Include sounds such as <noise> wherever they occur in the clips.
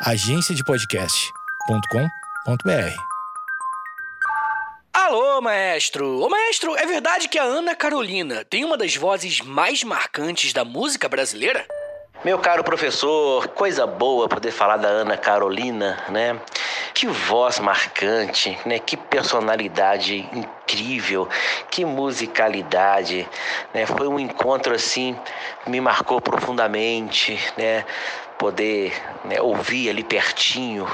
agenciadepodcast.com.br. Alô, maestro! Ô, maestro, é verdade que a Ana Carolina tem uma das vozes mais marcantes da música brasileira? Meu caro professor, coisa boa poder falar da Ana Carolina, né? Que voz marcante, né? Que personalidade incrível, que musicalidade, né? Foi um encontro assim, me marcou profundamente, né? Poder né, ouvir ali pertinho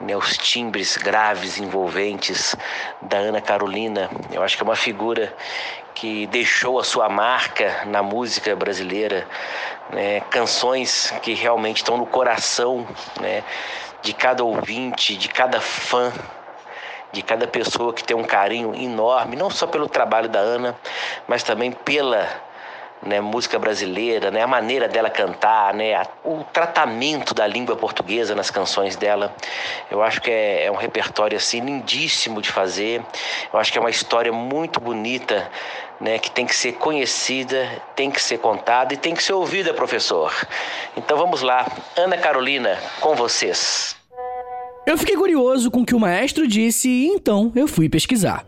né, os timbres graves, envolventes da Ana Carolina. Eu acho que é uma figura que deixou a sua marca na música brasileira, né? canções que realmente estão no coração né? de cada ouvinte, de cada fã, de cada pessoa que tem um carinho enorme, não só pelo trabalho da Ana, mas também pela né, música brasileira, né, a maneira dela cantar, né, a, o tratamento da língua portuguesa nas canções dela. Eu acho que é, é, um repertório assim lindíssimo de fazer. Eu acho que é uma história muito bonita, né, que tem que ser conhecida, tem que ser contada e tem que ser ouvida, professor. Então vamos lá, Ana Carolina, com vocês. Eu fiquei curioso com o que o maestro disse e então eu fui pesquisar.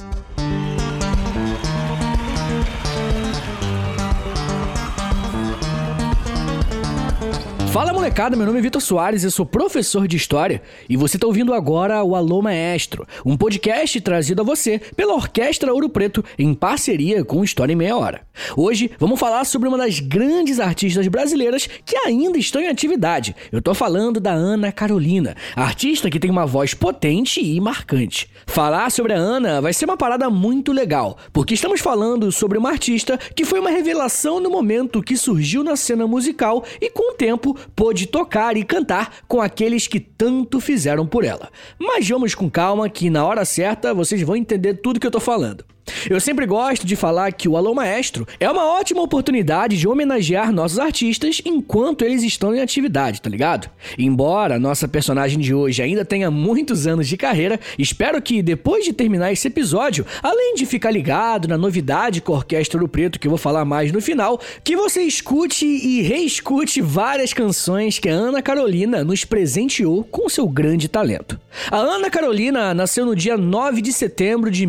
Fala molecada, meu nome é Vitor Soares, eu sou professor de História e você está ouvindo agora o Alô Maestro, um podcast trazido a você pela Orquestra Ouro Preto em parceria com História em Meia Hora. Hoje vamos falar sobre uma das grandes artistas brasileiras que ainda estão em atividade. Eu tô falando da Ana Carolina, artista que tem uma voz potente e marcante. Falar sobre a Ana vai ser uma parada muito legal, porque estamos falando sobre uma artista que foi uma revelação no momento que surgiu na cena musical e com o tempo pôde tocar e cantar com aqueles que tanto fizeram por ela. Mas vamos com calma que na hora certa vocês vão entender tudo que eu tô falando. Eu sempre gosto de falar que o Alô Maestro é uma ótima oportunidade de homenagear nossos artistas enquanto eles estão em atividade, tá ligado? Embora nossa personagem de hoje ainda tenha muitos anos de carreira, espero que depois de terminar esse episódio, além de ficar ligado na novidade com a Orquestra do Preto, que eu vou falar mais no final, que você escute e reescute várias canções que a Ana Carolina nos presenteou com seu grande talento. A Ana Carolina nasceu no dia 9 de setembro de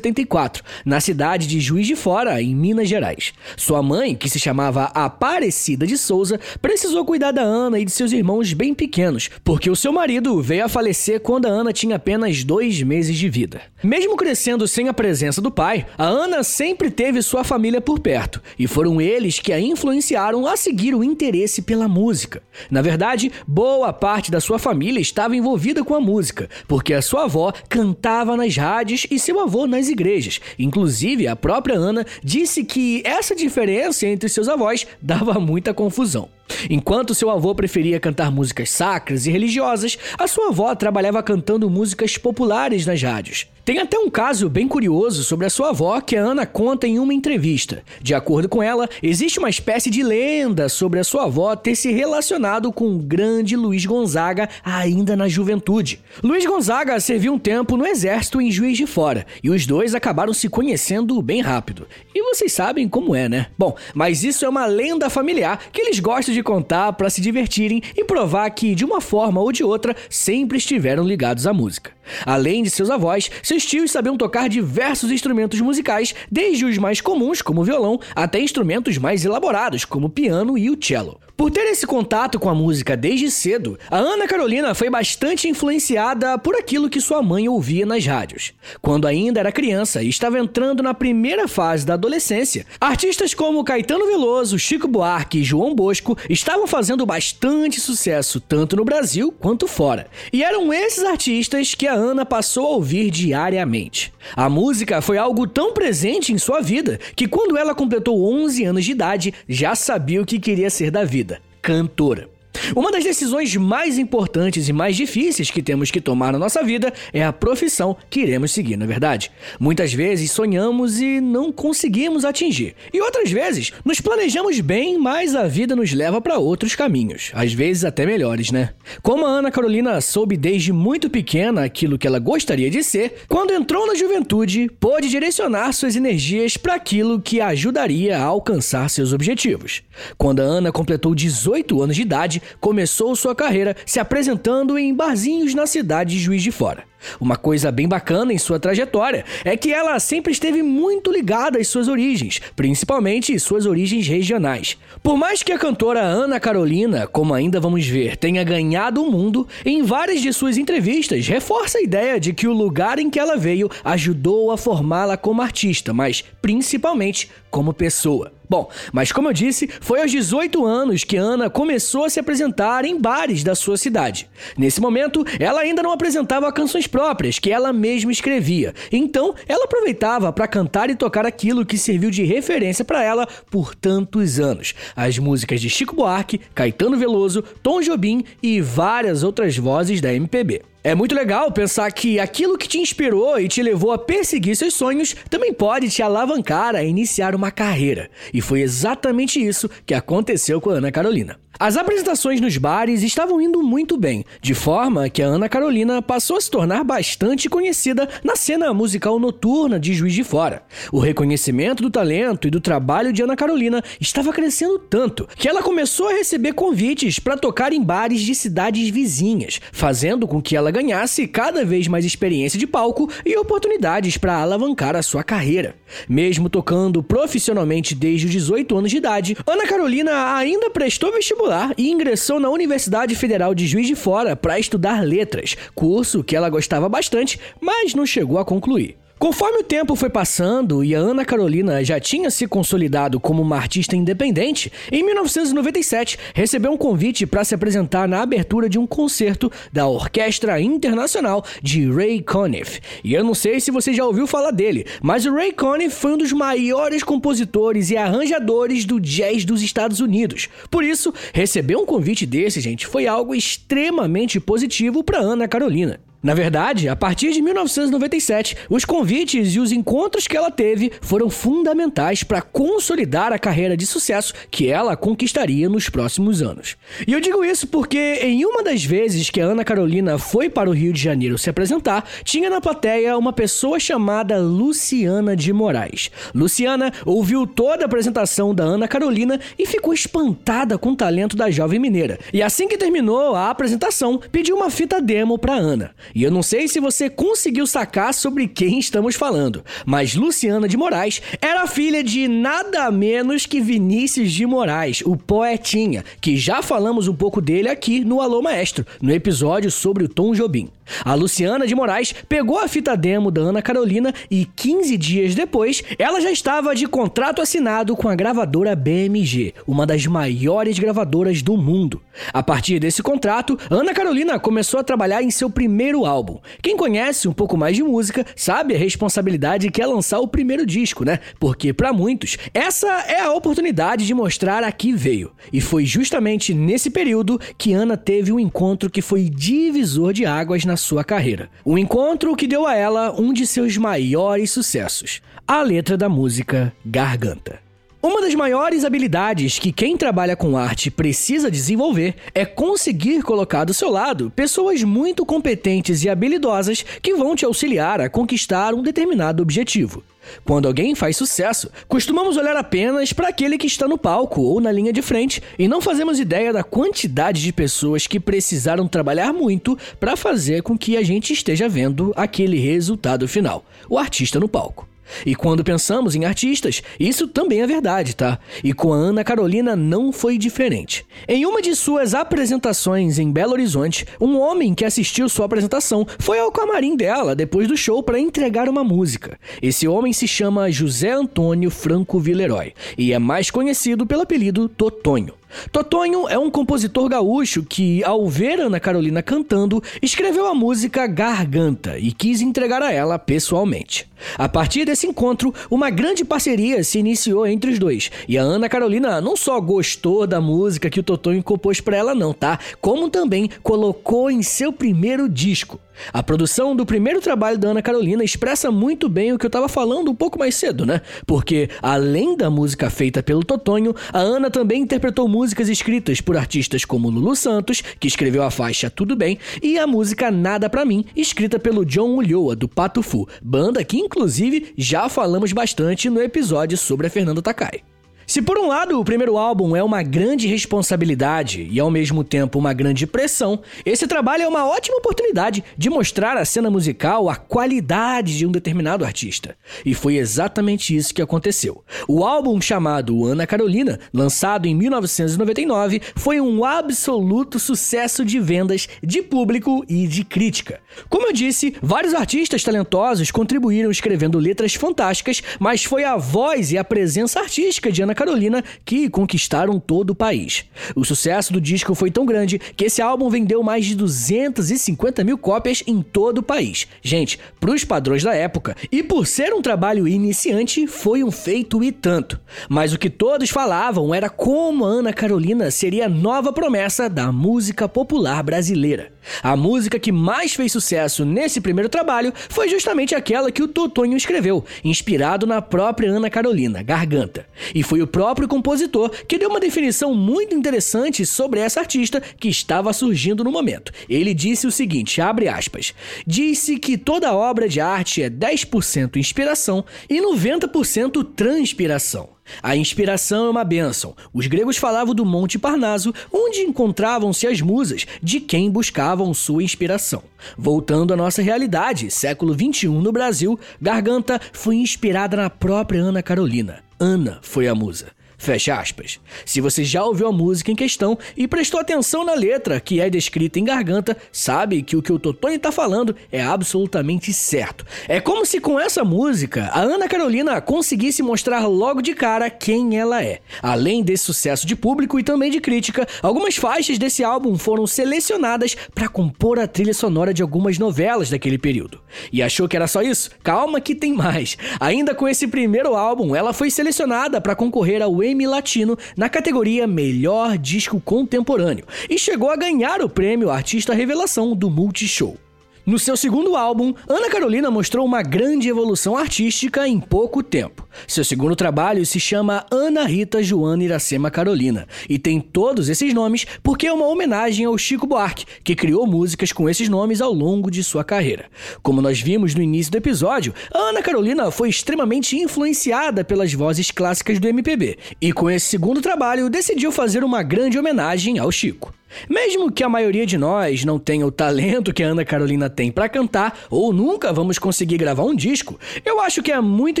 1974 na cidade de Juiz de Fora, em Minas Gerais. Sua mãe, que se chamava Aparecida de Souza, precisou cuidar da Ana e de seus irmãos bem pequenos, porque o seu marido veio a falecer quando a Ana tinha apenas dois meses de vida. Mesmo crescendo sem a presença do pai, a Ana sempre teve sua família por perto, e foram eles que a influenciaram a seguir o interesse pela música. Na verdade, boa parte da sua família estava envolvida com a música, porque a sua avó cantava nas rádios e seu avô nas igrejas. Inclusive, a própria Ana disse que essa diferença entre seus avós dava muita confusão. Enquanto seu avô preferia cantar músicas sacras e religiosas, a sua avó trabalhava cantando músicas populares nas rádios. Tem até um caso bem curioso sobre a sua avó que a Ana conta em uma entrevista. De acordo com ela, existe uma espécie de lenda sobre a sua avó ter se relacionado com o grande Luiz Gonzaga ainda na juventude. Luiz Gonzaga serviu um tempo no exército em Juiz de Fora e os dois acabaram se conhecendo bem rápido. E vocês sabem como é, né? Bom, mas isso é uma lenda familiar que eles gostam de contar para se divertirem e provar que, de uma forma ou de outra, sempre estiveram ligados à música. Além de seus avós, seus tios sabiam tocar diversos instrumentos musicais, desde os mais comuns, como o violão, até instrumentos mais elaborados, como o piano e o cello. Por ter esse contato com a música desde cedo, a Ana Carolina foi bastante influenciada por aquilo que sua mãe ouvia nas rádios. Quando ainda era criança e estava entrando na primeira fase da adolescência, artistas como Caetano Veloso, Chico Buarque e João Bosco estavam fazendo bastante sucesso tanto no Brasil quanto fora. E eram esses artistas que a Ana passou a ouvir diariamente. A música foi algo tão presente em sua vida que quando ela completou 11 anos de idade, já sabia o que queria ser da vida cantora. Uma das decisões mais importantes e mais difíceis que temos que tomar na nossa vida é a profissão que iremos seguir, na é verdade. Muitas vezes sonhamos e não conseguimos atingir. E outras vezes nos planejamos bem, mas a vida nos leva para outros caminhos, às vezes até melhores, né? Como a Ana Carolina soube desde muito pequena aquilo que ela gostaria de ser, quando entrou na juventude, pôde direcionar suas energias para aquilo que a ajudaria a alcançar seus objetivos. Quando a Ana completou 18 anos de idade, idade, começou sua carreira se apresentando em barzinhos na cidade de Juiz de Fora. Uma coisa bem bacana em sua trajetória é que ela sempre esteve muito ligada às suas origens, principalmente suas origens regionais. Por mais que a cantora Ana Carolina, como ainda vamos ver, tenha ganhado o mundo, em várias de suas entrevistas reforça a ideia de que o lugar em que ela veio ajudou a formá-la como artista, mas principalmente como pessoa. Bom, mas como eu disse, foi aos 18 anos que Ana começou a se apresentar em bares da sua cidade. Nesse momento, ela ainda não apresentava canções próprias que ela mesma escrevia. Então, ela aproveitava para cantar e tocar aquilo que serviu de referência para ela por tantos anos: as músicas de Chico Buarque, Caetano Veloso, Tom Jobim e várias outras vozes da MPB. É muito legal pensar que aquilo que te inspirou e te levou a perseguir seus sonhos também pode te alavancar a iniciar uma carreira. E foi exatamente isso que aconteceu com a Ana Carolina. As apresentações nos bares estavam indo muito bem, de forma que a Ana Carolina passou a se tornar bastante conhecida na cena musical noturna de Juiz de Fora. O reconhecimento do talento e do trabalho de Ana Carolina estava crescendo tanto que ela começou a receber convites para tocar em bares de cidades vizinhas, fazendo com que ela ganhasse cada vez mais experiência de palco e oportunidades para alavancar a sua carreira. Mesmo tocando profissionalmente desde os 18 anos de idade, Ana Carolina ainda prestou vestibular e ingressou na Universidade Federal de Juiz de Fora para estudar letras, curso que ela gostava bastante, mas não chegou a concluir. Conforme o tempo foi passando e a Ana Carolina já tinha se consolidado como uma artista independente, em 1997 recebeu um convite para se apresentar na abertura de um concerto da Orquestra Internacional de Ray Conniff. E eu não sei se você já ouviu falar dele, mas o Ray Conniff foi um dos maiores compositores e arranjadores do jazz dos Estados Unidos. Por isso, receber um convite desse, gente, foi algo extremamente positivo para Ana Carolina. Na verdade, a partir de 1997, os convites e os encontros que ela teve foram fundamentais para consolidar a carreira de sucesso que ela conquistaria nos próximos anos. E eu digo isso porque em uma das vezes que a Ana Carolina foi para o Rio de Janeiro se apresentar, tinha na plateia uma pessoa chamada Luciana de Moraes. Luciana ouviu toda a apresentação da Ana Carolina e ficou espantada com o talento da jovem mineira. E assim que terminou a apresentação, pediu uma fita demo para Ana. E eu não sei se você conseguiu sacar sobre quem estamos falando, mas Luciana de Moraes era filha de nada menos que Vinícius de Moraes, o poetinha, que já falamos um pouco dele aqui no Alô Maestro, no episódio sobre o Tom Jobim. A Luciana de Moraes pegou a fita demo da Ana Carolina e 15 dias depois ela já estava de contrato assinado com a gravadora BMG, uma das maiores gravadoras do mundo. A partir desse contrato, Ana Carolina começou a trabalhar em seu primeiro álbum. Quem conhece um pouco mais de música sabe a responsabilidade que é lançar o primeiro disco, né? Porque para muitos, essa é a oportunidade de mostrar a que veio. E foi justamente nesse período que Ana teve um encontro que foi divisor de águas na sua carreira. Um encontro que deu a ela um de seus maiores sucessos: a letra da música Garganta. Uma das maiores habilidades que quem trabalha com arte precisa desenvolver é conseguir colocar do seu lado pessoas muito competentes e habilidosas que vão te auxiliar a conquistar um determinado objetivo. Quando alguém faz sucesso, costumamos olhar apenas para aquele que está no palco ou na linha de frente e não fazemos ideia da quantidade de pessoas que precisaram trabalhar muito para fazer com que a gente esteja vendo aquele resultado final o artista no palco. E quando pensamos em artistas, isso também é verdade, tá? E com a Ana Carolina não foi diferente. Em uma de suas apresentações em Belo Horizonte, um homem que assistiu sua apresentação foi ao camarim dela depois do show para entregar uma música. Esse homem se chama José Antônio Franco Villeroy e é mais conhecido pelo apelido Totonho. Totonho é um compositor gaúcho que, ao ver Ana Carolina cantando, escreveu a música Garganta e quis entregar a ela pessoalmente. A partir desse encontro, uma grande parceria se iniciou entre os dois, e a Ana Carolina não só gostou da música que o Totonho compôs para ela não, tá? Como também colocou em seu primeiro disco. A produção do primeiro trabalho da Ana Carolina expressa muito bem o que eu estava falando um pouco mais cedo, né? Porque, além da música feita pelo Totonho, a Ana também interpretou músicas escritas por artistas como Lulu Santos, que escreveu a faixa Tudo Bem, e a música Nada Pra Mim, escrita pelo John Ulloa, do Pato Fu, banda que inclusive já falamos bastante no episódio sobre a Fernanda Takai. Se por um lado o primeiro álbum é uma grande responsabilidade e ao mesmo tempo uma grande pressão, esse trabalho é uma ótima oportunidade de mostrar à cena musical a qualidade de um determinado artista. E foi exatamente isso que aconteceu. O álbum chamado Ana Carolina, lançado em 1999, foi um absoluto sucesso de vendas, de público e de crítica. Como eu disse, vários artistas talentosos contribuíram escrevendo letras fantásticas, mas foi a voz e a presença artística de Ana Carolina que conquistaram todo o país. O sucesso do disco foi tão grande que esse álbum vendeu mais de 250 mil cópias em todo o país. Gente, para os padrões da época, e por ser um trabalho iniciante, foi um feito e tanto. Mas o que todos falavam era como a Ana Carolina seria a nova promessa da música popular brasileira. A música que mais fez sucesso nesse primeiro trabalho foi justamente aquela que o Totonho escreveu, inspirado na própria Ana Carolina, Garganta. E foi o próprio compositor que deu uma definição muito interessante sobre essa artista que estava surgindo no momento. Ele disse o seguinte, abre aspas, disse que toda obra de arte é 10% inspiração e 90% transpiração. A inspiração é uma bênção. Os gregos falavam do Monte Parnaso, onde encontravam-se as musas de quem buscavam sua inspiração. Voltando à nossa realidade, século 21 no Brasil, Garganta foi inspirada na própria Ana Carolina. Ana foi a musa. Fecha aspas. Se você já ouviu a música em questão e prestou atenção na letra que é descrita em garganta, sabe que o que o Totoni tá falando é absolutamente certo. É como se com essa música a Ana Carolina conseguisse mostrar logo de cara quem ela é. Além desse sucesso de público e também de crítica, algumas faixas desse álbum foram selecionadas para compor a trilha sonora de algumas novelas daquele período. E achou que era só isso? Calma que tem mais. Ainda com esse primeiro álbum, ela foi selecionada para concorrer ao Grammy Latino na categoria Melhor Disco Contemporâneo e chegou a ganhar o prêmio Artista Revelação do Multishow. No seu segundo álbum, Ana Carolina mostrou uma grande evolução artística em pouco tempo. Seu segundo trabalho se chama Ana Rita Joana Iracema Carolina e tem todos esses nomes porque é uma homenagem ao Chico Buarque, que criou músicas com esses nomes ao longo de sua carreira. Como nós vimos no início do episódio, Ana Carolina foi extremamente influenciada pelas vozes clássicas do MPB e com esse segundo trabalho decidiu fazer uma grande homenagem ao Chico. Mesmo que a maioria de nós não tenha o talento que a Ana Carolina tem para cantar ou nunca vamos conseguir gravar um disco, eu acho que é muito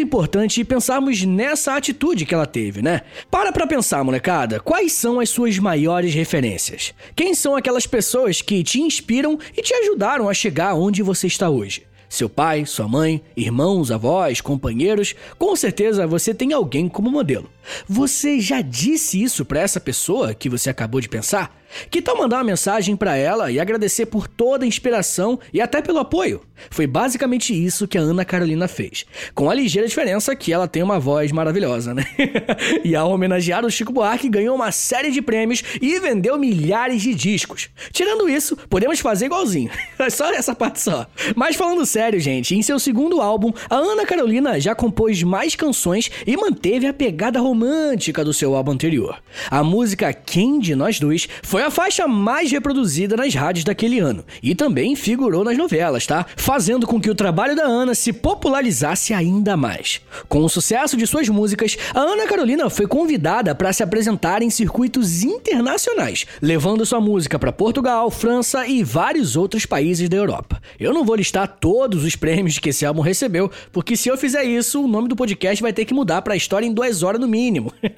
importante pensarmos nessa atitude que ela teve, né? Para pra pensar, molecada, quais são as suas maiores referências? Quem são aquelas pessoas que te inspiram e te ajudaram a chegar onde você está hoje? Seu pai, sua mãe, irmãos, avós, companheiros, com certeza você tem alguém como modelo. Você já disse isso para essa pessoa que você acabou de pensar? Que tal mandar uma mensagem para ela e agradecer por toda a inspiração e até pelo apoio? Foi basicamente isso que a Ana Carolina fez. Com a ligeira diferença que ela tem uma voz maravilhosa, né? <laughs> e ao homenagear o Chico Buarque, ganhou uma série de prêmios e vendeu milhares de discos. Tirando isso, podemos fazer igualzinho. <laughs> só essa parte só. Mas falando sério, gente, em seu segundo álbum, a Ana Carolina já compôs mais canções e manteve a pegada romântica do seu álbum anterior. A música Quem de Nós Dois foi a faixa mais reproduzida nas rádios daquele ano e também figurou nas novelas, tá? Fazendo com que o trabalho da Ana se popularizasse ainda mais. Com o sucesso de suas músicas, a Ana Carolina foi convidada para se apresentar em circuitos internacionais, levando sua música para Portugal, França e vários outros países da Europa. Eu não vou listar todos os prêmios que esse álbum recebeu, porque se eu fizer isso, o nome do podcast vai ter que mudar para a história em duas horas no mínimo.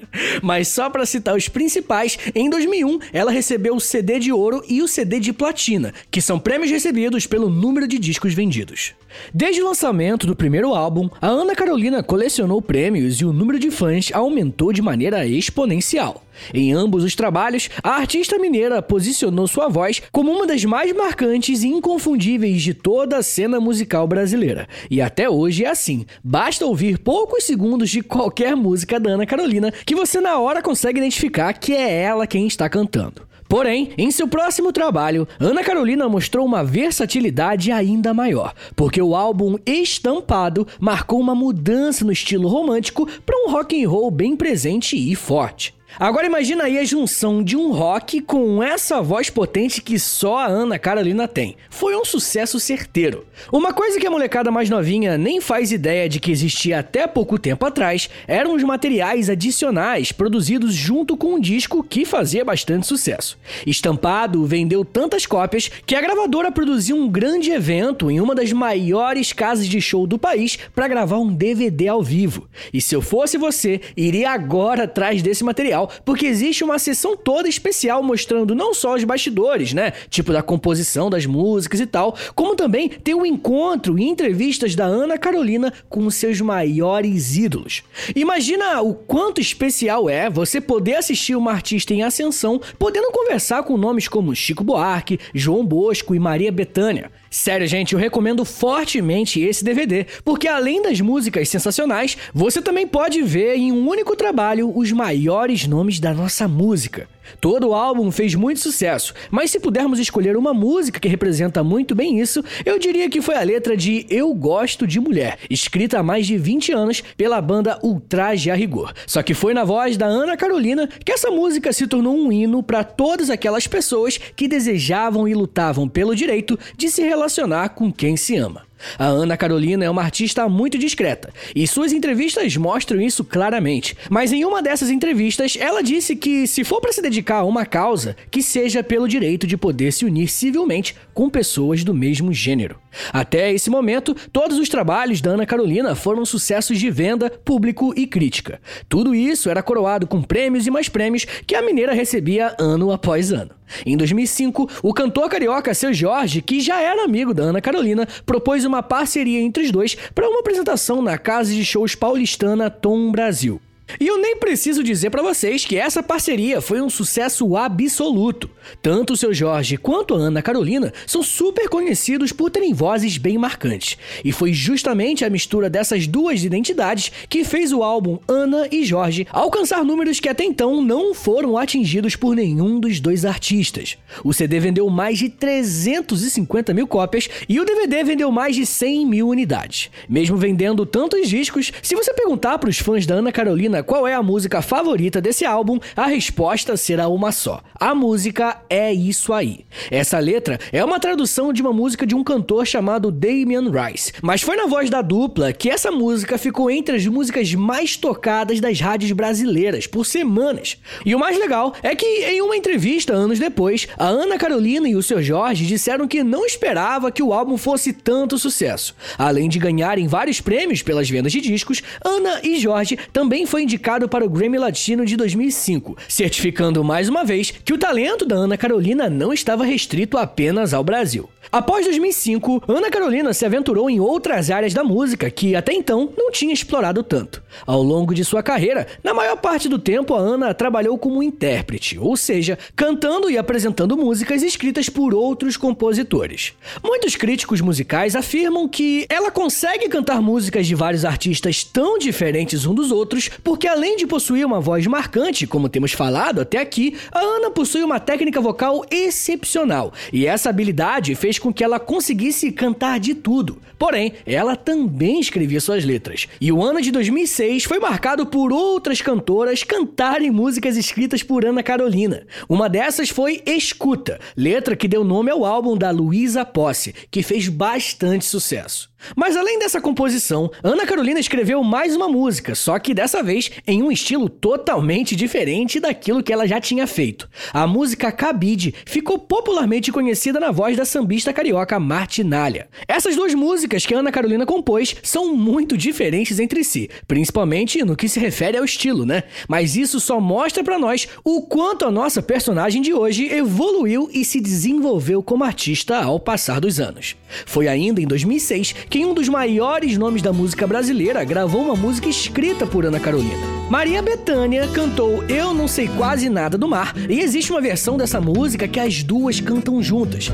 <laughs> Mas só para citar os principais, em 2001 ela recebeu o CD de ouro e o CD de platina, que são prêmios recebidos pelo número de discos vendidos. Desde o lançamento do primeiro álbum, a Ana Carolina colecionou prêmios e o número de fãs aumentou de maneira exponencial. Em ambos os trabalhos, a artista mineira posicionou sua voz como uma das mais marcantes e inconfundíveis de toda a cena musical brasileira. E até hoje é assim. Basta ouvir poucos segundos de qualquer música da Ana Carolina que você na hora consegue identificar que é ela quem está cantando. Porém, em seu próximo trabalho, Ana Carolina mostrou uma versatilidade ainda maior, porque o álbum Estampado marcou uma mudança no estilo romântico para um rock and roll bem presente e forte. Agora imagina aí a junção de um rock com essa voz potente que só a Ana Carolina tem. Foi um sucesso certeiro. Uma coisa que a molecada mais novinha nem faz ideia de que existia até pouco tempo atrás eram os materiais adicionais produzidos junto com um disco que fazia bastante sucesso. Estampado vendeu tantas cópias que a gravadora produziu um grande evento em uma das maiores casas de show do país para gravar um DVD ao vivo. E se eu fosse você, iria agora atrás desse material porque existe uma sessão toda especial mostrando não só os bastidores, né? Tipo da composição das músicas e tal, como também tem um encontro e entrevistas da Ana Carolina com seus maiores ídolos. Imagina o quanto especial é você poder assistir uma artista em ascensão, podendo conversar com nomes como Chico Buarque, João Bosco e Maria Bethânia. Sério, gente, eu recomendo fortemente esse DVD, porque além das músicas sensacionais, você também pode ver em um único trabalho os maiores nomes da nossa música. Todo o álbum fez muito sucesso, mas se pudermos escolher uma música que representa muito bem isso, eu diria que foi a letra de Eu Gosto de Mulher, escrita há mais de 20 anos pela banda Ultraje a Rigor. Só que foi na voz da Ana Carolina que essa música se tornou um hino para todas aquelas pessoas que desejavam e lutavam pelo direito de se relacionar com quem se ama. A Ana Carolina é uma artista muito discreta e suas entrevistas mostram isso claramente. Mas em uma dessas entrevistas, ela disse que se for para se dedicar a uma causa, que seja pelo direito de poder se unir civilmente com pessoas do mesmo gênero. Até esse momento, todos os trabalhos da Ana Carolina foram sucessos de venda, público e crítica. Tudo isso era coroado com prêmios e mais prêmios que a mineira recebia ano após ano. Em 2005, o cantor carioca Seu Jorge, que já era amigo da Ana Carolina, propôs uma parceria entre os dois para uma apresentação na casa de shows paulistana Tom Brasil. E eu nem preciso dizer para vocês que essa parceria foi um sucesso absoluto. Tanto o seu Jorge quanto a Ana Carolina são super conhecidos por terem vozes bem marcantes. E foi justamente a mistura dessas duas identidades que fez o álbum Ana e Jorge alcançar números que até então não foram atingidos por nenhum dos dois artistas. O CD vendeu mais de 350 mil cópias e o DVD vendeu mais de 100 mil unidades. Mesmo vendendo tantos discos, se você perguntar para os fãs da Ana Carolina qual é a música favorita desse álbum, a resposta será uma só. A música é isso aí. Essa letra é uma tradução de uma música de um cantor chamado Damian Rice, mas foi na voz da dupla que essa música ficou entre as músicas mais tocadas das rádios brasileiras por semanas. E o mais legal é que em uma entrevista anos depois, a Ana Carolina e o seu Jorge disseram que não esperava que o álbum fosse tanto sucesso. Além de ganharem vários prêmios pelas vendas de discos, Ana e Jorge também foi indicado para o Grammy Latino de 2005, certificando mais uma vez que o talento da Ana Carolina não estava restrito apenas ao Brasil. Após 2005, Ana Carolina se aventurou em outras áreas da música que até então não tinha explorado tanto. Ao longo de sua carreira, na maior parte do tempo a Ana trabalhou como intérprete, ou seja, cantando e apresentando músicas escritas por outros compositores. Muitos críticos musicais afirmam que ela consegue cantar músicas de vários artistas tão diferentes um dos outros, porque além de possuir uma voz marcante, como temos falado até aqui, a Ana possui uma técnica vocal excepcional, e essa habilidade fez com que ela conseguisse cantar de tudo. Porém, ela também escrevia suas letras. E o ano de 2006 foi marcado por outras cantoras cantarem músicas escritas por Ana Carolina. Uma dessas foi Escuta, letra que deu nome ao álbum da Luísa Posse, que fez bastante sucesso. Mas além dessa composição, Ana Carolina escreveu mais uma música, só que dessa vez em um estilo totalmente diferente daquilo que ela já tinha feito. A música Cabide ficou popularmente conhecida na voz da sambista carioca Martinalha. Essas duas músicas que Ana Carolina compôs são muito diferentes entre si, principalmente no que se refere ao estilo, né? Mas isso só mostra para nós o quanto a nossa personagem de hoje evoluiu e se desenvolveu como artista ao passar dos anos. Foi ainda em 2006 que um dos maiores nomes da música brasileira gravou uma música escrita por Ana Carolina. Maria Bethânia cantou Eu Não Sei Quase Nada do Mar e existe uma versão dessa música que as duas cantam juntas.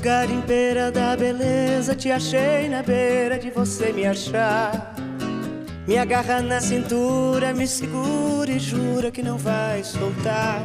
Garimpeira da beleza, te achei na beira de você me achar. Me agarra na cintura, me segura e jura que não vai soltar.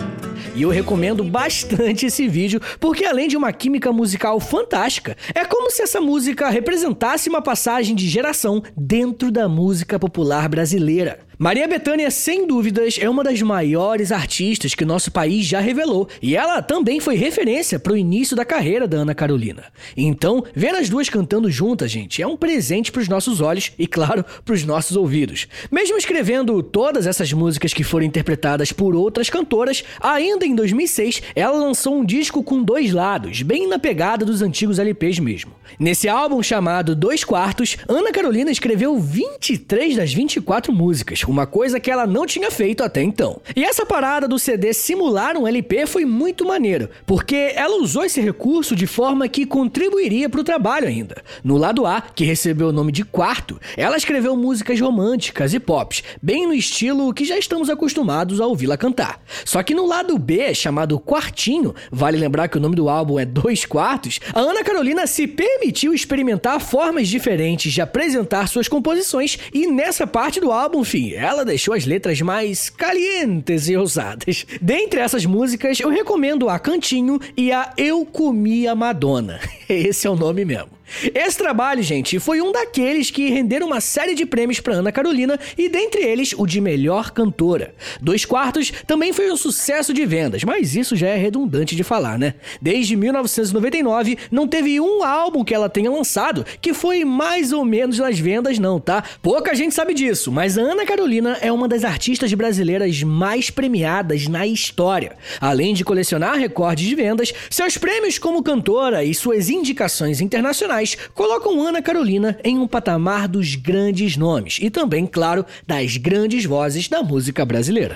E eu recomendo bastante esse vídeo, porque além de uma química musical fantástica, é como se essa música representasse uma passagem de geração dentro da música popular brasileira. Maria Bethânia, sem dúvidas, é uma das maiores artistas que nosso país já revelou, e ela também foi referência para o início da carreira da Ana Carolina. Então, ver as duas cantando juntas, gente, é um presente para os nossos olhos e, claro, para os nossos ouvidos. Mesmo escrevendo todas essas músicas que foram interpretadas por outras cantoras, ainda em 2006, ela lançou um disco com dois lados, bem na pegada dos antigos LPs mesmo. Nesse álbum chamado Dois Quartos, Ana Carolina escreveu 23 das 24 músicas, uma coisa que ela não tinha feito até então. E essa parada do CD simular um LP foi muito maneiro, porque ela usou esse recurso de forma que contribuiria para o trabalho ainda. No lado A, que recebeu o nome de Quarto, ela escreveu músicas românticas e pops, bem no estilo que já estamos acostumados a ouvi-la cantar. Só que no lado B, chamado Quartinho, vale lembrar que o nome do álbum é Dois Quartos, a Ana Carolina se permitiu experimentar formas diferentes de apresentar suas composições e nessa parte do álbum, enfim, ela deixou as letras mais calientes e ousadas. Dentre essas músicas, eu recomendo a Cantinho e a Eu Comi a Madonna. <laughs> Esse é o nome mesmo. Esse trabalho, gente, foi um daqueles que renderam uma série de prêmios para Ana Carolina e dentre eles o de melhor cantora. Dois Quartos também foi um sucesso de vendas, mas isso já é redundante de falar, né? Desde 1999 não teve um álbum que ela tenha lançado que foi mais ou menos nas vendas não, tá? Pouca gente sabe disso, mas a Ana Carolina é uma das artistas brasileiras mais premiadas na história. Além de colecionar recordes de vendas, seus prêmios como cantora e suas indicações internacionais colocam Ana Carolina em um patamar dos grandes nomes e também, claro, das grandes vozes da música brasileira.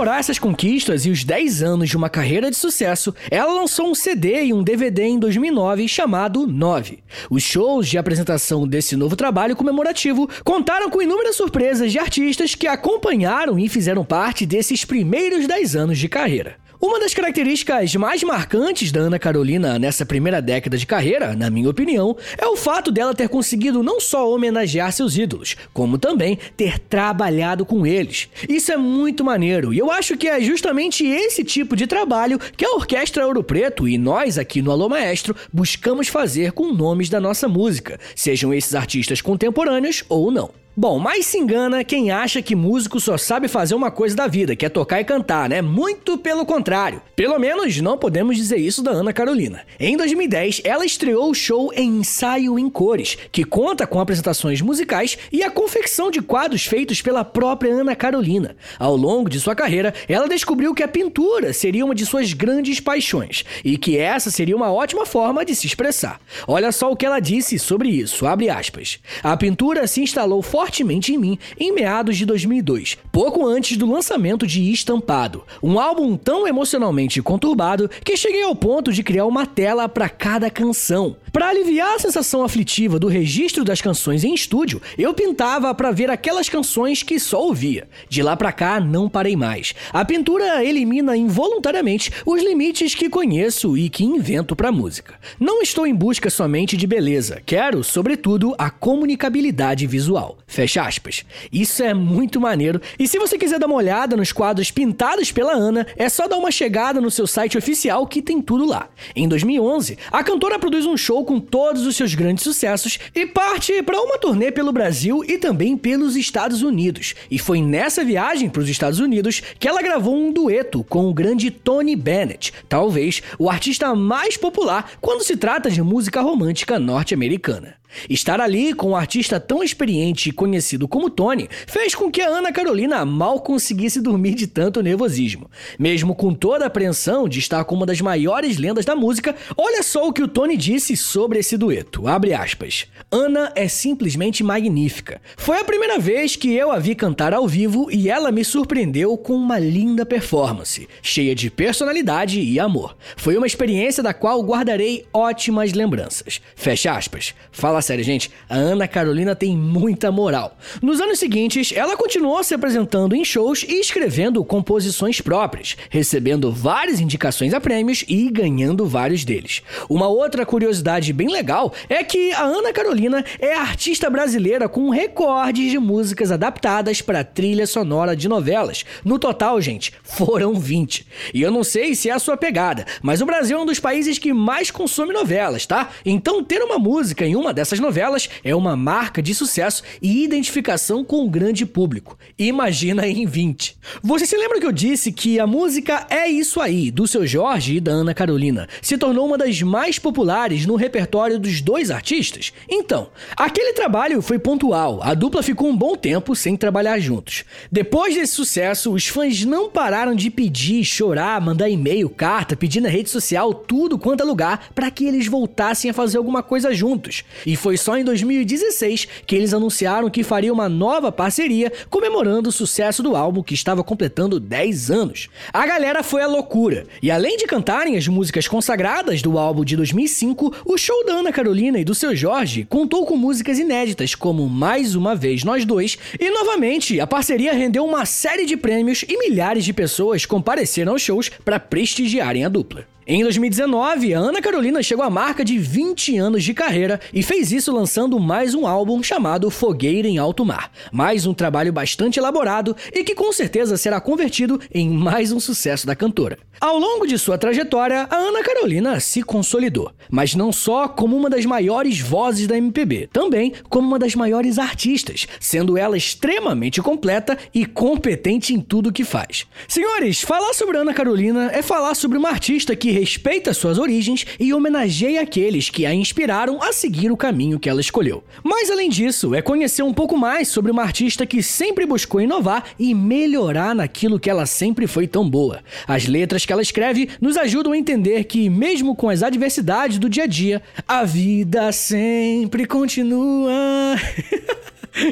Comemorar essas conquistas e os 10 anos de uma carreira de sucesso, ela lançou um CD e um DVD em 2009 chamado 9. Os shows de apresentação desse novo trabalho comemorativo contaram com inúmeras surpresas de artistas que acompanharam e fizeram parte desses primeiros 10 anos de carreira. Uma das características mais marcantes da Ana Carolina nessa primeira década de carreira, na minha opinião, é o fato dela ter conseguido não só homenagear seus ídolos, como também ter trabalhado com eles. Isso é muito maneiro e eu acho que é justamente esse tipo de trabalho que a Orquestra Ouro Preto e nós aqui no Alô Maestro buscamos fazer com nomes da nossa música, sejam esses artistas contemporâneos ou não. Bom, mas se engana quem acha que músico só sabe fazer uma coisa da vida, que é tocar e cantar, né? Muito pelo contrário. Pelo menos não podemos dizer isso da Ana Carolina. Em 2010, ela estreou o show Ensaio em Cores, que conta com apresentações musicais e a confecção de quadros feitos pela própria Ana Carolina. Ao longo de sua carreira, ela descobriu que a pintura seria uma de suas grandes paixões e que essa seria uma ótima forma de se expressar. Olha só o que ela disse sobre isso, abre aspas. A pintura se instalou fortemente em mim em meados de 2002, pouco antes do lançamento de Estampado, um álbum tão emocionalmente conturbado que cheguei ao ponto de criar uma tela para cada canção. Para aliviar a sensação aflitiva do registro das canções em estúdio, eu pintava para ver aquelas canções que só ouvia. De lá para cá, não parei mais. A pintura elimina involuntariamente os limites que conheço e que invento para música. Não estou em busca somente de beleza, quero, sobretudo, a comunicabilidade visual. Fecha aspas. Isso é muito maneiro. E se você quiser dar uma olhada nos quadros pintados pela Ana, é só dar uma chegada no seu site oficial que tem tudo lá. Em 2011, a cantora produz um show com todos os seus grandes sucessos e parte para uma turnê pelo Brasil e também pelos Estados Unidos. E foi nessa viagem para os Estados Unidos que ela gravou um dueto com o grande Tony Bennett, talvez o artista mais popular quando se trata de música romântica norte-americana. Estar ali com um artista tão experiente e conhecido como Tony fez com que a Ana Carolina mal conseguisse dormir de tanto nervosismo. Mesmo com toda a apreensão de estar com uma das maiores lendas da música, olha só o que o Tony disse sobre esse dueto. Abre aspas. Ana é simplesmente magnífica. Foi a primeira vez que eu a vi cantar ao vivo e ela me surpreendeu com uma linda performance, cheia de personalidade e amor. Foi uma experiência da qual guardarei ótimas lembranças. Fecha aspas. Fala Sério, gente, a Ana Carolina tem muita moral. Nos anos seguintes, ela continuou se apresentando em shows e escrevendo composições próprias, recebendo várias indicações a prêmios e ganhando vários deles. Uma outra curiosidade bem legal é que a Ana Carolina é a artista brasileira com recordes de músicas adaptadas para trilha sonora de novelas. No total, gente, foram 20. E eu não sei se é a sua pegada, mas o Brasil é um dos países que mais consome novelas, tá? Então ter uma música em uma dessas novelas é uma marca de sucesso e identificação com o grande público. Imagina em 20. Você se lembra que eu disse que a música É Isso Aí, do seu Jorge e da Ana Carolina, se tornou uma das mais populares no repertório dos dois artistas? Então, aquele trabalho foi pontual, a dupla ficou um bom tempo sem trabalhar juntos. Depois desse sucesso, os fãs não pararam de pedir, chorar, mandar e-mail, carta, pedir na rede social, tudo quanto é lugar, para que eles voltassem a fazer alguma coisa juntos. E foi só em 2016 que eles anunciaram que fariam uma nova parceria comemorando o sucesso do álbum que estava completando 10 anos. A galera foi a loucura, e além de cantarem as músicas consagradas do álbum de 2005, o show da Ana Carolina e do seu Jorge contou com músicas inéditas como Mais Uma Vez Nós Dois, e novamente a parceria rendeu uma série de prêmios e milhares de pessoas compareceram aos shows para prestigiarem a dupla. Em 2019, a Ana Carolina chegou à marca de 20 anos de carreira e fez isso lançando mais um álbum chamado Fogueira em Alto Mar. Mais um trabalho bastante elaborado e que com certeza será convertido em mais um sucesso da cantora. Ao longo de sua trajetória, a Ana Carolina se consolidou, mas não só como uma das maiores vozes da MPB, também como uma das maiores artistas, sendo ela extremamente completa e competente em tudo que faz. Senhores, falar sobre Ana Carolina é falar sobre uma artista que respeita suas origens e homenageia aqueles que a inspiraram a seguir o caminho que ela escolheu. Mas além disso, é conhecer um pouco mais sobre uma artista que sempre buscou inovar e melhorar naquilo que ela sempre foi tão boa. As letras que ela escreve nos ajudam a entender que, mesmo com as adversidades do dia a dia, a vida sempre continua. <laughs>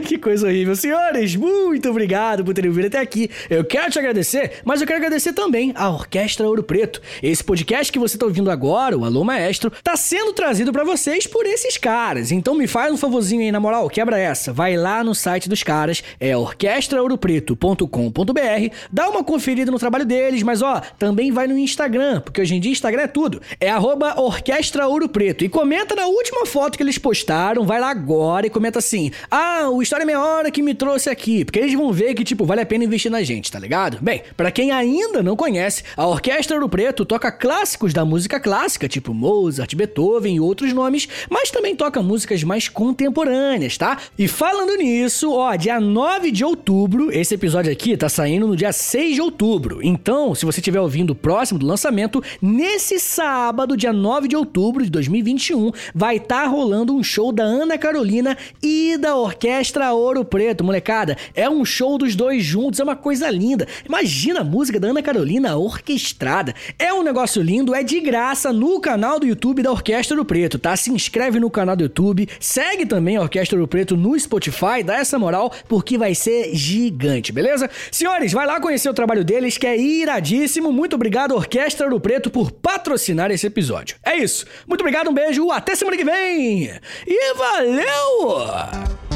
que coisa horrível. Senhores, muito obrigado por terem vindo até aqui. Eu quero te agradecer, mas eu quero agradecer também à Orquestra Ouro Preto. Esse podcast que você está ouvindo agora, o Alô Maestro, tá sendo trazido para vocês por esses caras. Então me faz um favorzinho aí, na moral, quebra essa. Vai lá no site dos caras, é orquestraouropreto.com.br, dá uma conferida no trabalho deles, mas ó, também vai no Instagram, porque hoje em dia Instagram é tudo. É arroba Orquestra Ouro Preto. E comenta na última foto que eles postaram, vai lá agora e comenta assim: Ah, o História Meia Hora que me trouxe aqui. Porque eles vão ver que, tipo, vale a pena investir na gente, tá ligado? Bem, para quem ainda não conhece, a Orquestra Ouro Preto toca clássicos da música clássica, tipo Mozart, Beethoven e outros nomes, mas também toca músicas mais contemporâneas, tá? E falando nisso, ó, dia 9 de outubro, esse episódio aqui tá saindo no dia 6 de outubro. Então, se você estiver ouvindo próximo do lançamento, nesse sábado, dia 9 de outubro de 2021, vai estar tá rolando um show da Ana Carolina e da Orquestra Ouro Preto, molecada. É um show dos dois juntos, é uma coisa linda. Imagina a música da Ana Carolina orquestrada. É um negócio lindo, é de graça no canal do YouTube da Orquestra Ouro Preto, tá? Se inscreve no canal do YouTube, segue também a Orquestra Ouro Preto no Spotify, dá essa moral, porque vai ser gigante, beleza? Senhores, vai lá conhecer o trabalho deles, que é iradíssimo. Muito obrigado, Orquestra Ouro Preto, por patrocinar esse episódio. É isso. Muito obrigado, um beijo, até semana que vem. E valeu!